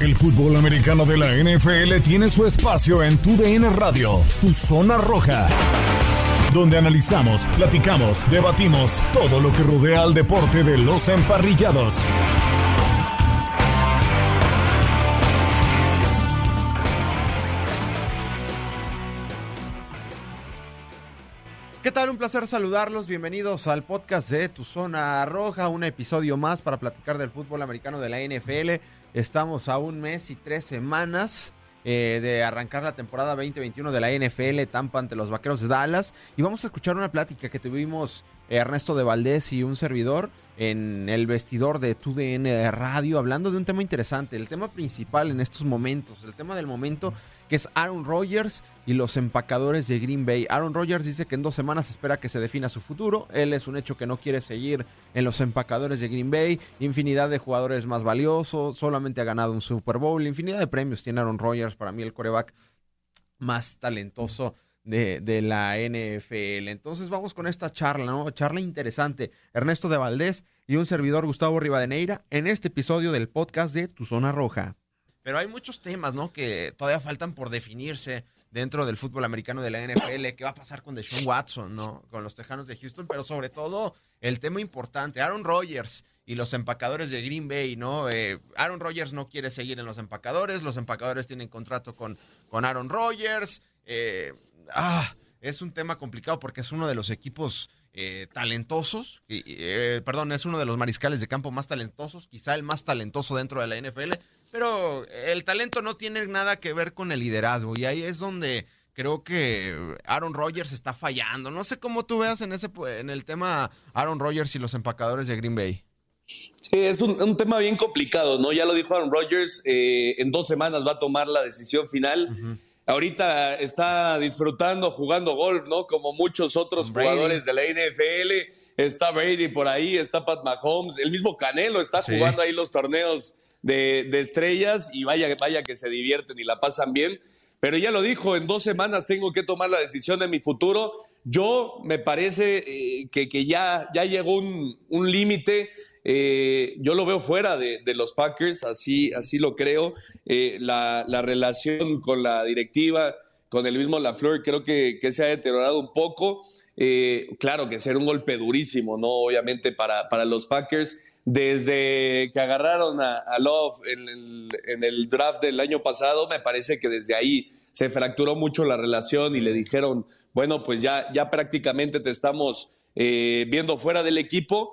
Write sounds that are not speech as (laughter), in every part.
El fútbol americano de la NFL tiene su espacio en Tu DN Radio, Tu Zona Roja, donde analizamos, platicamos, debatimos todo lo que rodea al deporte de los emparrillados. Tal? Un placer saludarlos. Bienvenidos al podcast de Tu Zona Roja, un episodio más para platicar del fútbol americano de la NFL. Estamos a un mes y tres semanas eh, de arrancar la temporada 2021 de la NFL, Tampa ante los Vaqueros de Dallas. Y vamos a escuchar una plática que tuvimos Ernesto de Valdés y un servidor en el vestidor de TUDN Radio hablando de un tema interesante, el tema principal en estos momentos, el tema del momento que es Aaron Rodgers y los empacadores de Green Bay. Aaron Rodgers dice que en dos semanas espera que se defina su futuro, él es un hecho que no quiere seguir en los empacadores de Green Bay, infinidad de jugadores más valiosos, solamente ha ganado un Super Bowl, infinidad de premios tiene Aaron Rodgers, para mí el coreback más talentoso de, la NFL. Entonces vamos con esta charla, ¿no? Charla interesante. Ernesto de Valdés y un servidor Gustavo Rivadeneira en este episodio del podcast de Tu Zona Roja. Pero hay muchos temas, ¿no? Que todavía faltan por definirse dentro del fútbol americano de la NFL. ¿Qué va a pasar con Deshaun Watson, ¿no? Con los Tejanos de Houston, pero sobre todo el tema importante, Aaron Rodgers y los empacadores de Green Bay, ¿no? Eh, Aaron Rodgers no quiere seguir en los empacadores, los empacadores tienen contrato con, con Aaron Rodgers. Eh, ah, es un tema complicado porque es uno de los equipos eh, talentosos, eh, perdón, es uno de los mariscales de campo más talentosos, quizá el más talentoso dentro de la NFL, pero el talento no tiene nada que ver con el liderazgo y ahí es donde creo que Aaron Rodgers está fallando. No sé cómo tú veas en ese en el tema Aaron Rodgers y los empacadores de Green Bay. Sí, es un, tema bien complicado, ¿no? Ya lo dijo Aaron Rodgers, eh, en dos semanas va a tomar la decisión final ahorita está disfrutando jugando golf, ¿no? Como muchos otros jugadores de la NFL. Está Brady por ahí, está Pat Mahomes, el mismo Canelo está jugando ahí los torneos de, estrellas y vaya, vaya que se divierten y la pasan bien. Pero ya lo dijo, en dos semanas tengo que tomar la decisión de mi futuro. Yo me parece eh, que, que, ya, ya llegó un, un límite eh, yo lo veo fuera de, los Packers, así, así lo creo. Eh, la, relación con la directiva, con el mismo LaFleur, creo que, se ha deteriorado un poco. Eh, claro que será un golpe durísimo, ¿no? Obviamente para, para los Packers. Desde que agarraron a, Love en el, en el draft del año pasado, me parece que desde ahí se fracturó mucho la relación y le dijeron, bueno, pues ya, ya prácticamente te estamos viendo fuera del equipo.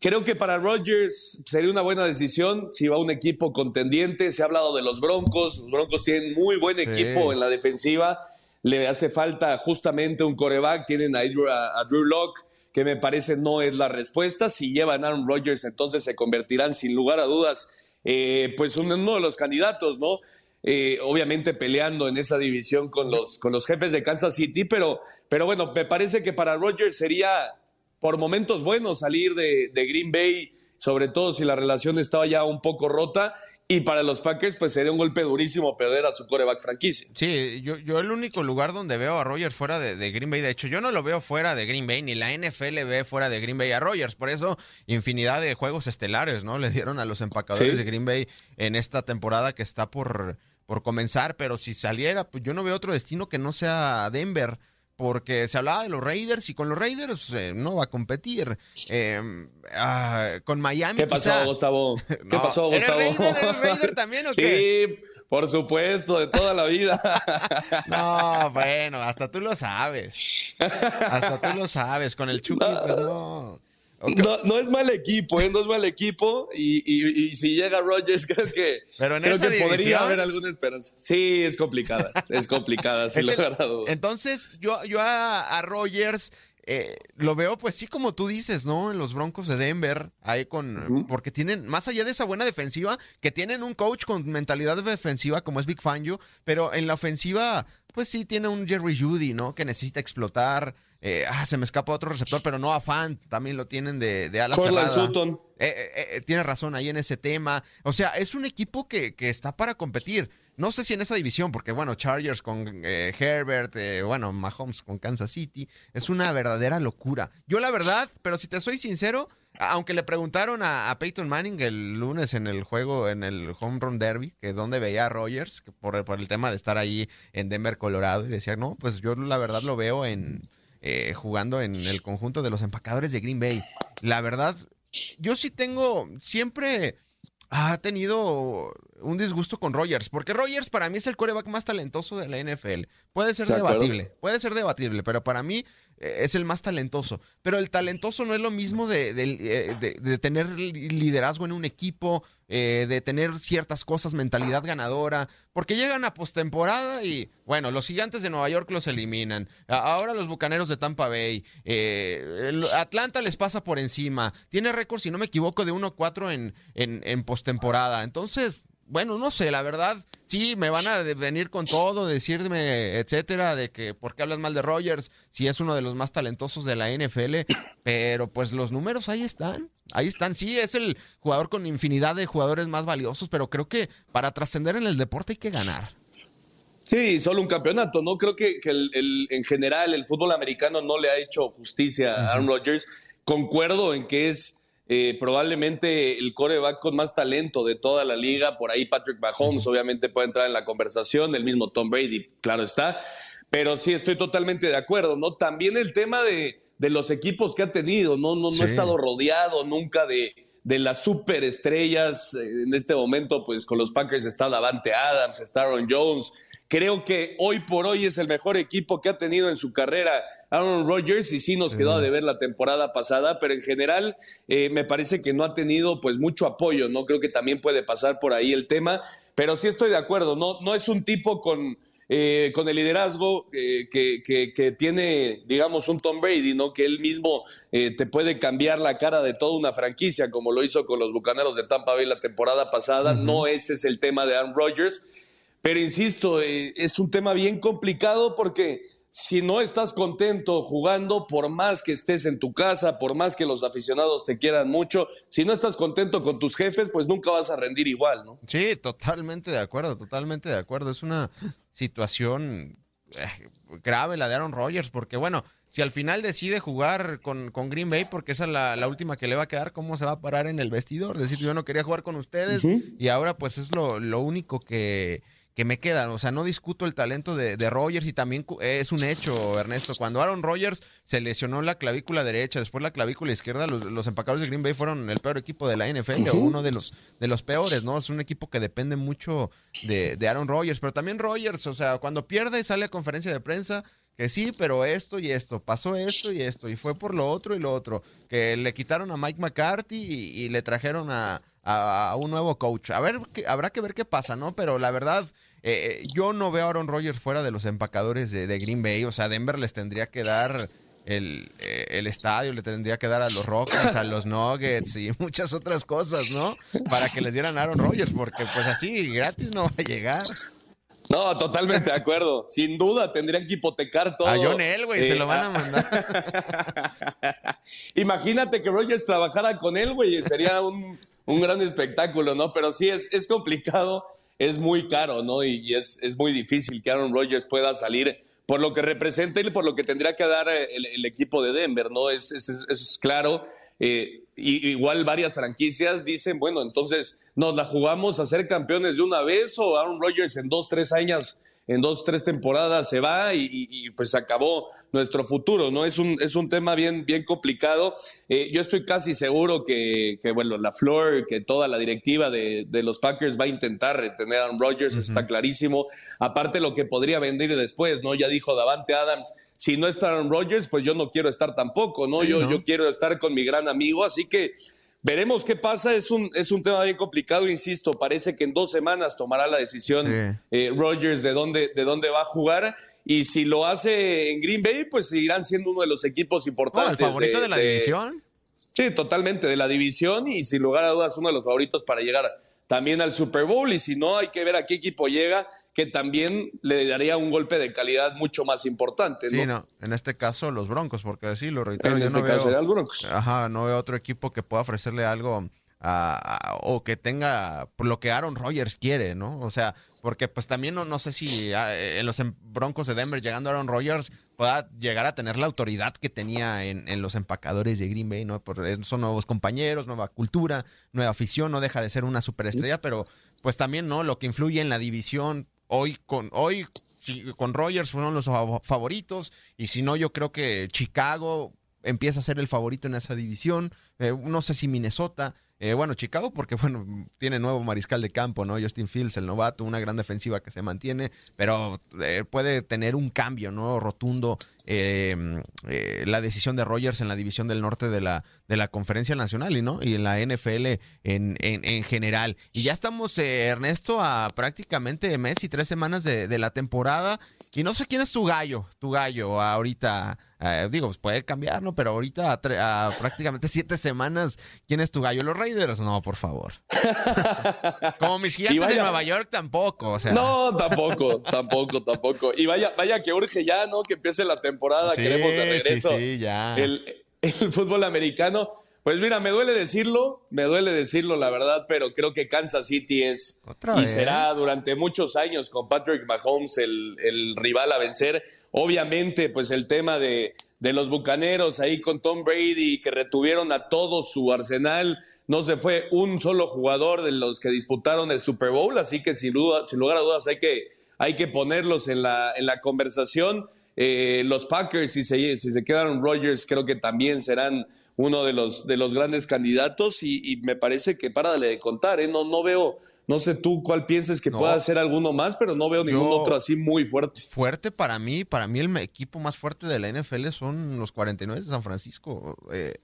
Creo que para Rodgers sería una buena decisión si va a un equipo contendiente. Se ha hablado de los Broncos. Los Broncos tienen muy buen equipo en la defensiva. Le hace falta justamente un coreback. Tienen a, Drew, Locke, que me parece no es la respuesta. Si llevan a Aaron Rodgers, entonces se convertirán sin lugar a dudas, eh, pues uno de los candidatos, ¿no? Eh, obviamente peleando en esa división con los, con los jefes de Kansas City, pero, pero bueno, me parece que para Rodgers sería por momentos buenos salir de, Green Bay, sobre todo si la relación estaba ya un poco rota. Y para los Packers, pues sería un golpe durísimo perder a su coreback franquicia. Sí, yo, yo el único lugar donde veo a Rogers fuera de, Green Bay, de hecho, yo no lo veo fuera de Green Bay, ni la NFL ve fuera de Green Bay a Rogers. Por eso, infinidad de juegos estelares, ¿no? (laughs) Le dieron a los empacadores de Green Bay en esta temporada que está por, por comenzar. Pero si saliera, pues yo no veo otro destino que no sea Denver porque se hablaba de los Raiders y con los Raiders eh, no va a competir. Em, ah, con Miami. ¿Qué pasó, Gustavo? (laughs) ¿Qué pasó, Gustavo? ¿Eres Raider, también o (laughs) qué? Sí, por supuesto, de toda la vida. (laughs) no, bueno, hasta tú lo sabes. Hasta tú lo sabes. Con el Chucky, pues no. No, no, es mal equipo, ¿eh? no es mal equipo. Y, si llega Rogers, creo que, Pero creo que podría haber alguna esperanza. Sí, es complicada. Es complicada, (laughs) Entonces, yo, yo a, a Rogers eh, lo veo, pues sí, como tú dices, ¿no? En los Broncos de Denver, ahí con. Porque tienen, más allá de esa buena defensiva, que tienen un coach con mentalidad defensiva como es Big Fangio, pero en la ofensiva, pues sí, tiene un Jerry Judy, ¿no? Que necesita explotar. Eh, ah, se me escapa otro receptor, pero no a Fan, también lo tienen de, de ala Sutton. Eh, tiene razón ahí en ese tema. O sea, es un equipo que, que está para competir. No sé si en esa división, porque bueno, Chargers con eh, Herbert, eh, bueno, Mahomes con Kansas City, es una verdadera locura. Yo la verdad, pero si te soy sincero, aunque le preguntaron a, Peyton Manning el lunes en el juego, en el Home Run Derby, que donde veía a Rogers, por, por, el tema de estar ahí en Denver, Colorado, y decía, no, pues yo la verdad lo veo en eh, jugando en el conjunto de los empacadores de Green Bay. La verdad, yo sí tengo, siempre ha tenido un disgusto con Rogers, porque Rogers para mí es el coreback más talentoso de la NFL. Puede ser debatible, puede ser debatible, pero para mí es el más talentoso. Pero el talentoso no es lo mismo de, eh, tener liderazgo en un equipo, eh, de tener ciertas cosas, mentalidad ganadora, porque llegan a postemporada y, bueno, los gigantes de Nueva York los eliminan. Ahora los bucaneros de Tampa Bay. Atlanta les pasa por encima. Tiene récord, si no me equivoco, de 1-4 en, en, en postemporada. Entonces, bueno, no sé, la verdad, sí, me van a venir con todo, decirme, etcétera, de que por qué hablas mal de Rogers, si es uno de los más talentosos de la NFL, pero pues los números ahí están, ahí están, sí, es el jugador con infinidad de jugadores más valiosos, pero creo que para trascender en el deporte hay que ganar. Sí, solo un campeonato, ¿no? Creo que, en general el fútbol americano no le ha hecho justicia a Aaron Rodgers. Concuerdo en que es eh, probablemente el coreback con más talento de toda la liga. Por ahí Patrick Mahomes obviamente puede entrar en la conversación, el mismo Tom Brady, claro está. Pero sí estoy totalmente de acuerdo, ¿no? También el tema de, los equipos que ha tenido, ¿no? No, no ha estado rodeado nunca de, de las superestrellas. En este momento, pues con los Packers está Davante Adams, está Aaron Jones. Creo que hoy por hoy es el mejor equipo que ha tenido en su carrera Aaron Rodgers y sí nos quedó de ver la temporada pasada, pero en general eh, me parece que no ha tenido pues mucho apoyo, ¿no? Creo que también puede pasar por ahí el tema, pero sí estoy de acuerdo, no, no es un tipo con... Eh, con el liderazgo eh, que, que, tiene, digamos, un Tom Brady, ¿no? Que él mismo te puede cambiar la cara de toda una franquicia, como lo hizo con los Bucaneros de Tampa Bay la temporada pasada. No ese es el tema de Aaron Rodgers. Pero insisto, es un tema bien complicado porque si no estás contento jugando, por más que estés en tu casa, por más que los aficionados te quieran mucho, si no estás contento con tus jefes, pues nunca vas a rendir igual, ¿no? Sí, totalmente de acuerdo, totalmente de acuerdo. Es una situación eh, grave la de Aaron Rodgers, porque bueno, si al final decide jugar con, con Green Bay, porque esa es la, última que le va a quedar, ¿cómo se va a parar en el vestidor? Decir, yo no quería jugar con ustedes y ahora pues es lo, lo único que que me quedan. O sea, no discuto el talento de, de, Rogers y también es un hecho, Ernesto. Cuando Aaron Rodgers se lesionó la clavícula derecha, después la clavícula izquierda, los, los empacadores de Green Bay fueron el peor equipo de la NFL, o uno de los, de los peores, ¿no? Es un equipo que depende mucho de, de Aaron Rodgers, pero también Rodgers, o sea, cuando pierde sale a conferencia de prensa que sí, pero esto y esto, pasó esto y esto, y fue por lo otro y lo otro, que le quitaron a Mike McCarthy y, le trajeron a, a, un nuevo coach. A ver, habrá que ver qué pasa, ¿no? Pero la verdad, eh, yo no veo a Aaron Rodgers fuera de los empacadores de, Green Bay. O sea, Denver les tendría que dar el, eh, el, estadio, le tendría que dar a los Rockets, a los Nuggets y (laughs) muchas otras cosas, ¿no? Para que les dieran a Aaron Rodgers, porque pues así gratis no va a llegar. No, totalmente de acuerdo. Sin duda tendrían que hipotecar todo. A John Elway se lo van a mandar. (laughs) Imagínate que Rodgers trabajara con él, güey, sería un, un, gran espectáculo, ¿no? Pero sí es, es complicado es muy caro, ¿no? Y, es, es, muy difícil que Aaron Rodgers pueda salir por lo que representa y por lo que tendría que dar eh, el, equipo de Denver, ¿no? Es, es, es claro. Eh, y, igual varias franquicias dicen, bueno, entonces nos la jugamos a ser campeones de una vez o Aaron Rodgers en dos, tres años en dos, tres temporadas se va y, pues acabó nuestro futuro, ¿no? Es un, es un tema bien, bien complicado. Eh, yo estoy casi seguro que, bueno, la Flor, que toda la directiva de, los Packers va a intentar retener a Aaron Rodgers, está clarísimo. Aparte lo que podría vender después, ¿no? Ya dijo Davante Adams, si no está Aaron Rodgers, pues yo no quiero estar tampoco, ¿no? yo, yo quiero estar con mi gran amigo, así que veremos qué pasa. Es un, es un tema bien complicado, insisto. Parece que en dos semanas tomará la decisión eh, Rogers de dónde, de dónde va a jugar. Y si lo hace en Green Bay, pues seguirán siendo uno de los equipos importantes. ¿El favorito de, la división? Sí, totalmente, de la división y sin lugar a dudas uno de los favoritos para llegar también al Super Bowl y si no hay que ver a qué equipo llega que también le daría un golpe de calidad mucho más importante. ¿no? Sí, no, en este caso los Broncos, porque sí, lo reitero. En este no caso veo, Broncos. Ajá, no veo otro equipo que pueda ofrecerle algo o que tenga lo que Aaron Rodgers quiere, ¿no? O sea, porque pues también no, no sé si ah, en los em, Broncos de Denver llegando Aaron Rodgers pueda llegar a tener la autoridad que tenía en, los empacadores de Green Bay, ¿no? Porque son nuevos compañeros, nueva cultura, nueva afición, no deja de ser una superestrella, pero pues también, ¿no? Lo que influye en la división hoy con hoy con Rodgers fueron los favoritos y si no yo creo que Chicago empieza a ser el favorito en esa división, eh, no sé si Minnesota, eh, bueno, Chicago, porque (laughs) bueno, tiene nuevo mariscal de campo, ¿no? Justin Fields, el novato, una gran defensiva que se mantiene, pero eh, puede tener un cambio, ¿no? Rotundo em, eh, la decisión de Rogers en la división del norte de la, de la Conferencia Nacional y no y en la NFL en, en, general. Y ya estamos, Ernesto, a prácticamente mes y tres semanas de, de la temporada. Y no sé quién es tu gallo, tu gallo ahorita eh, digo, pues puede cambiar, ¿no? Pero ahorita a, prácticamente siete semanas, ¿quién es tu gallo? ¿Los Raiders? No, por favor. (laughs) Como mis gigantes en Nueva York tampoco, o sea. No, tampoco, tampoco, tampoco. Y vaya, vaya que urge ya, ¿no? Que empiece la temporada, queremos de regreso. Sí, ya. El, el fútbol americano. Pues mira, me duele decirlo, me duele decirlo la verdad, pero creo que Kansas City es y será durante muchos años con Patrick Mahomes el, rival a vencer. Obviamente, pues el tema de, de los Bucaneros ahí con Tom Brady que retuvieron a todo su arsenal. No se fue un solo jugador de los que disputaron el Super Bowl, así que sin, duda, sin lugar a dudas hay que, hay que ponerlos en la, en la conversación. Eh, los Packers, si se, si se quedaron Rogers, creo que también serán uno de los, de los grandes candidatos y, me parece que para de contar, ¿eh? no, no veo, no sé tú cuál pienses que pueda ser alguno más, pero no veo ningún otro así muy fuerte. Fuerte para mí, para mí el equipo más fuerte de la NFL son los 49 de San Francisco. Eh,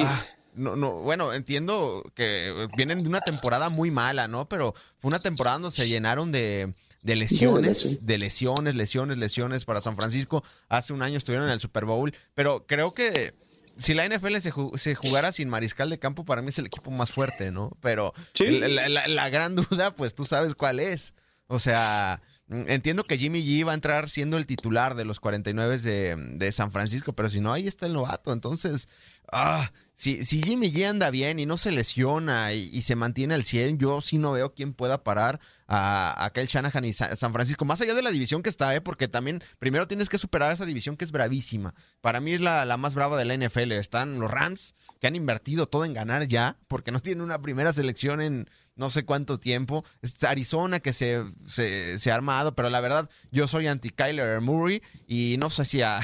ah, no, no, bueno, entiendo que vienen de una temporada muy mala, ¿no? Pero fue una temporada donde se llenaron de de (laughs) lesiones, de lesiones, lesiones, lesiones para San Francisco. Hace un año estuvieron en el Super Bowl, pero creo que si la NFL se, jugara sin mariscal de campo, para mí es el equipo más fuerte, ¿no? Pero la, gran (laughs) duda, pues tú sabes cuál es. O sea, entiendo que Jimmy G va a entrar siendo el titular de los 49 de, de San Francisco, pero si no, ahí está el novato. Entonces, ah, si, si Jimmy G anda bien y no se lesiona y, se mantiene al 100, yo sí no veo quién pueda parar a, a Kyle Shanahan y San Francisco, más allá de la división que está, ¿eh? porque también primero tienes que superar esa división que es bravísima. Para mí es la, la más brava de la NFL. Están los Rams, que han invertido todo en ganar ya, porque no tienen una primera selección en no sé cuánto tiempo. Es Arizona que se, se, ha armado, pero la verdad, yo soy anti Kyler Murray y no sé si (laughs) a,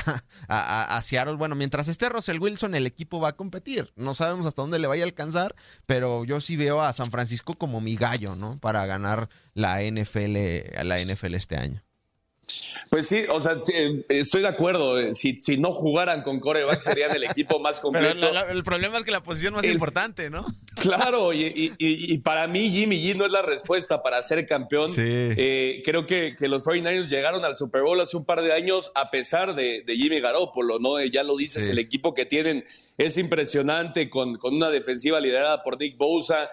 a, Seattle, bueno, mientras esté Russell Wilson, el equipo va a competir. No sabemos hasta dónde le vaya a alcanzar, pero yo sí veo a San Francisco como mi gallo, ¿no? Para ganar la NFL, a la NFL este año. Pues sí, o sea, eh, estoy de acuerdo. Eh, si, si no jugaran con coreback serían el equipo más (laughs) completo. Pero el problema es que la posición más importante, ¿no? (laughs) Claro, y, para mí Jimmy G no es la respuesta para ser campeón. Eh, creo que, que, los 49ers llegaron al Super Bowl hace un par de años a pesar de, Jimmy Garoppolo, ¿no? Ya lo dices, el equipo que tienen es impresionante con, con una defensiva liderada por Nick Bosa,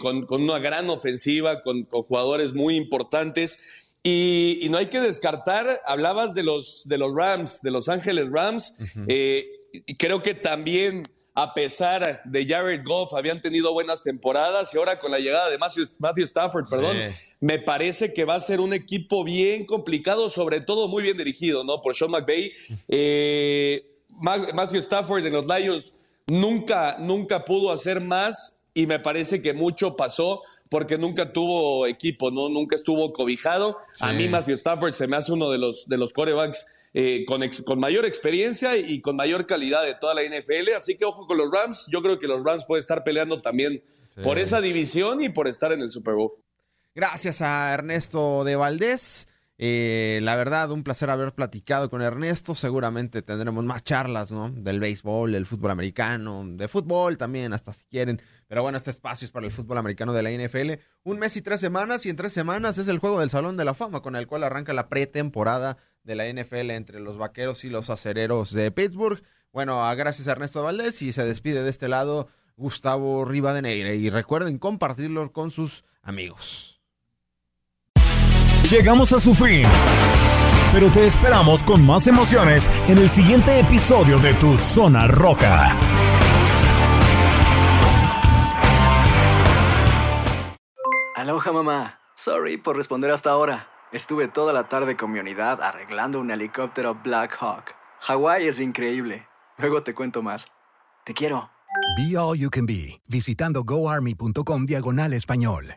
con, con, una gran ofensiva, con, con jugadores muy importantes. Y, no hay que descartar, hablabas de los, de los Rams, de Los Ángeles Rams, eh, y creo que también a pesar de Jared Goff habían tenido buenas temporadas y ahora con la llegada de Matthew, Stafford, perdón, me parece que va a ser un equipo bien complicado, sobre todo muy bien dirigido, ¿no? Por Sean McVay. Eh, Matthew Stafford en los Lions nunca, nunca pudo hacer más y me parece que mucho pasó porque nunca tuvo equipo, ¿no? Nunca estuvo cobijado. A mí Matthew Stafford se me hace uno de los, de los corebacks eh, con, con, mayor experiencia y con mayor calidad de toda la NFL. Así que ojo con los Rams. Yo creo que los Rams pueden estar peleando también por esa división y por estar en el Super Bowl. Gracias a Ernesto de Valdés. Eh, la verdad, un placer haber platicado con Ernesto. Seguramente tendremos más charlas, ¿no? Del béisbol, del fútbol americano, de fútbol también, hasta si quieren. Pero bueno, este espacio es para el fútbol americano de la NFL. Un mes y tres semanas, y en tres semanas es el juego del Salón de la Fama, con el cual arranca la pretemporada de la NFL entre los vaqueros y los acereros de Pittsburgh. Bueno, gracias a Ernesto Valdés y se despide de este lado Gustavo Rivadeneira. Y recuerden compartirlo con sus amigos. Llegamos a su fin. Pero te esperamos con más emociones en el siguiente episodio de Tu Zona Roja. Aloha mamá. Sorry por responder hasta ahora. Estuve toda la tarde con mi unidad arreglando un helicóptero Black Hawk. Hawái es increíble. Luego te cuento más. Te quiero. Be All You Can Be, visitando goarmy.com diagonal español.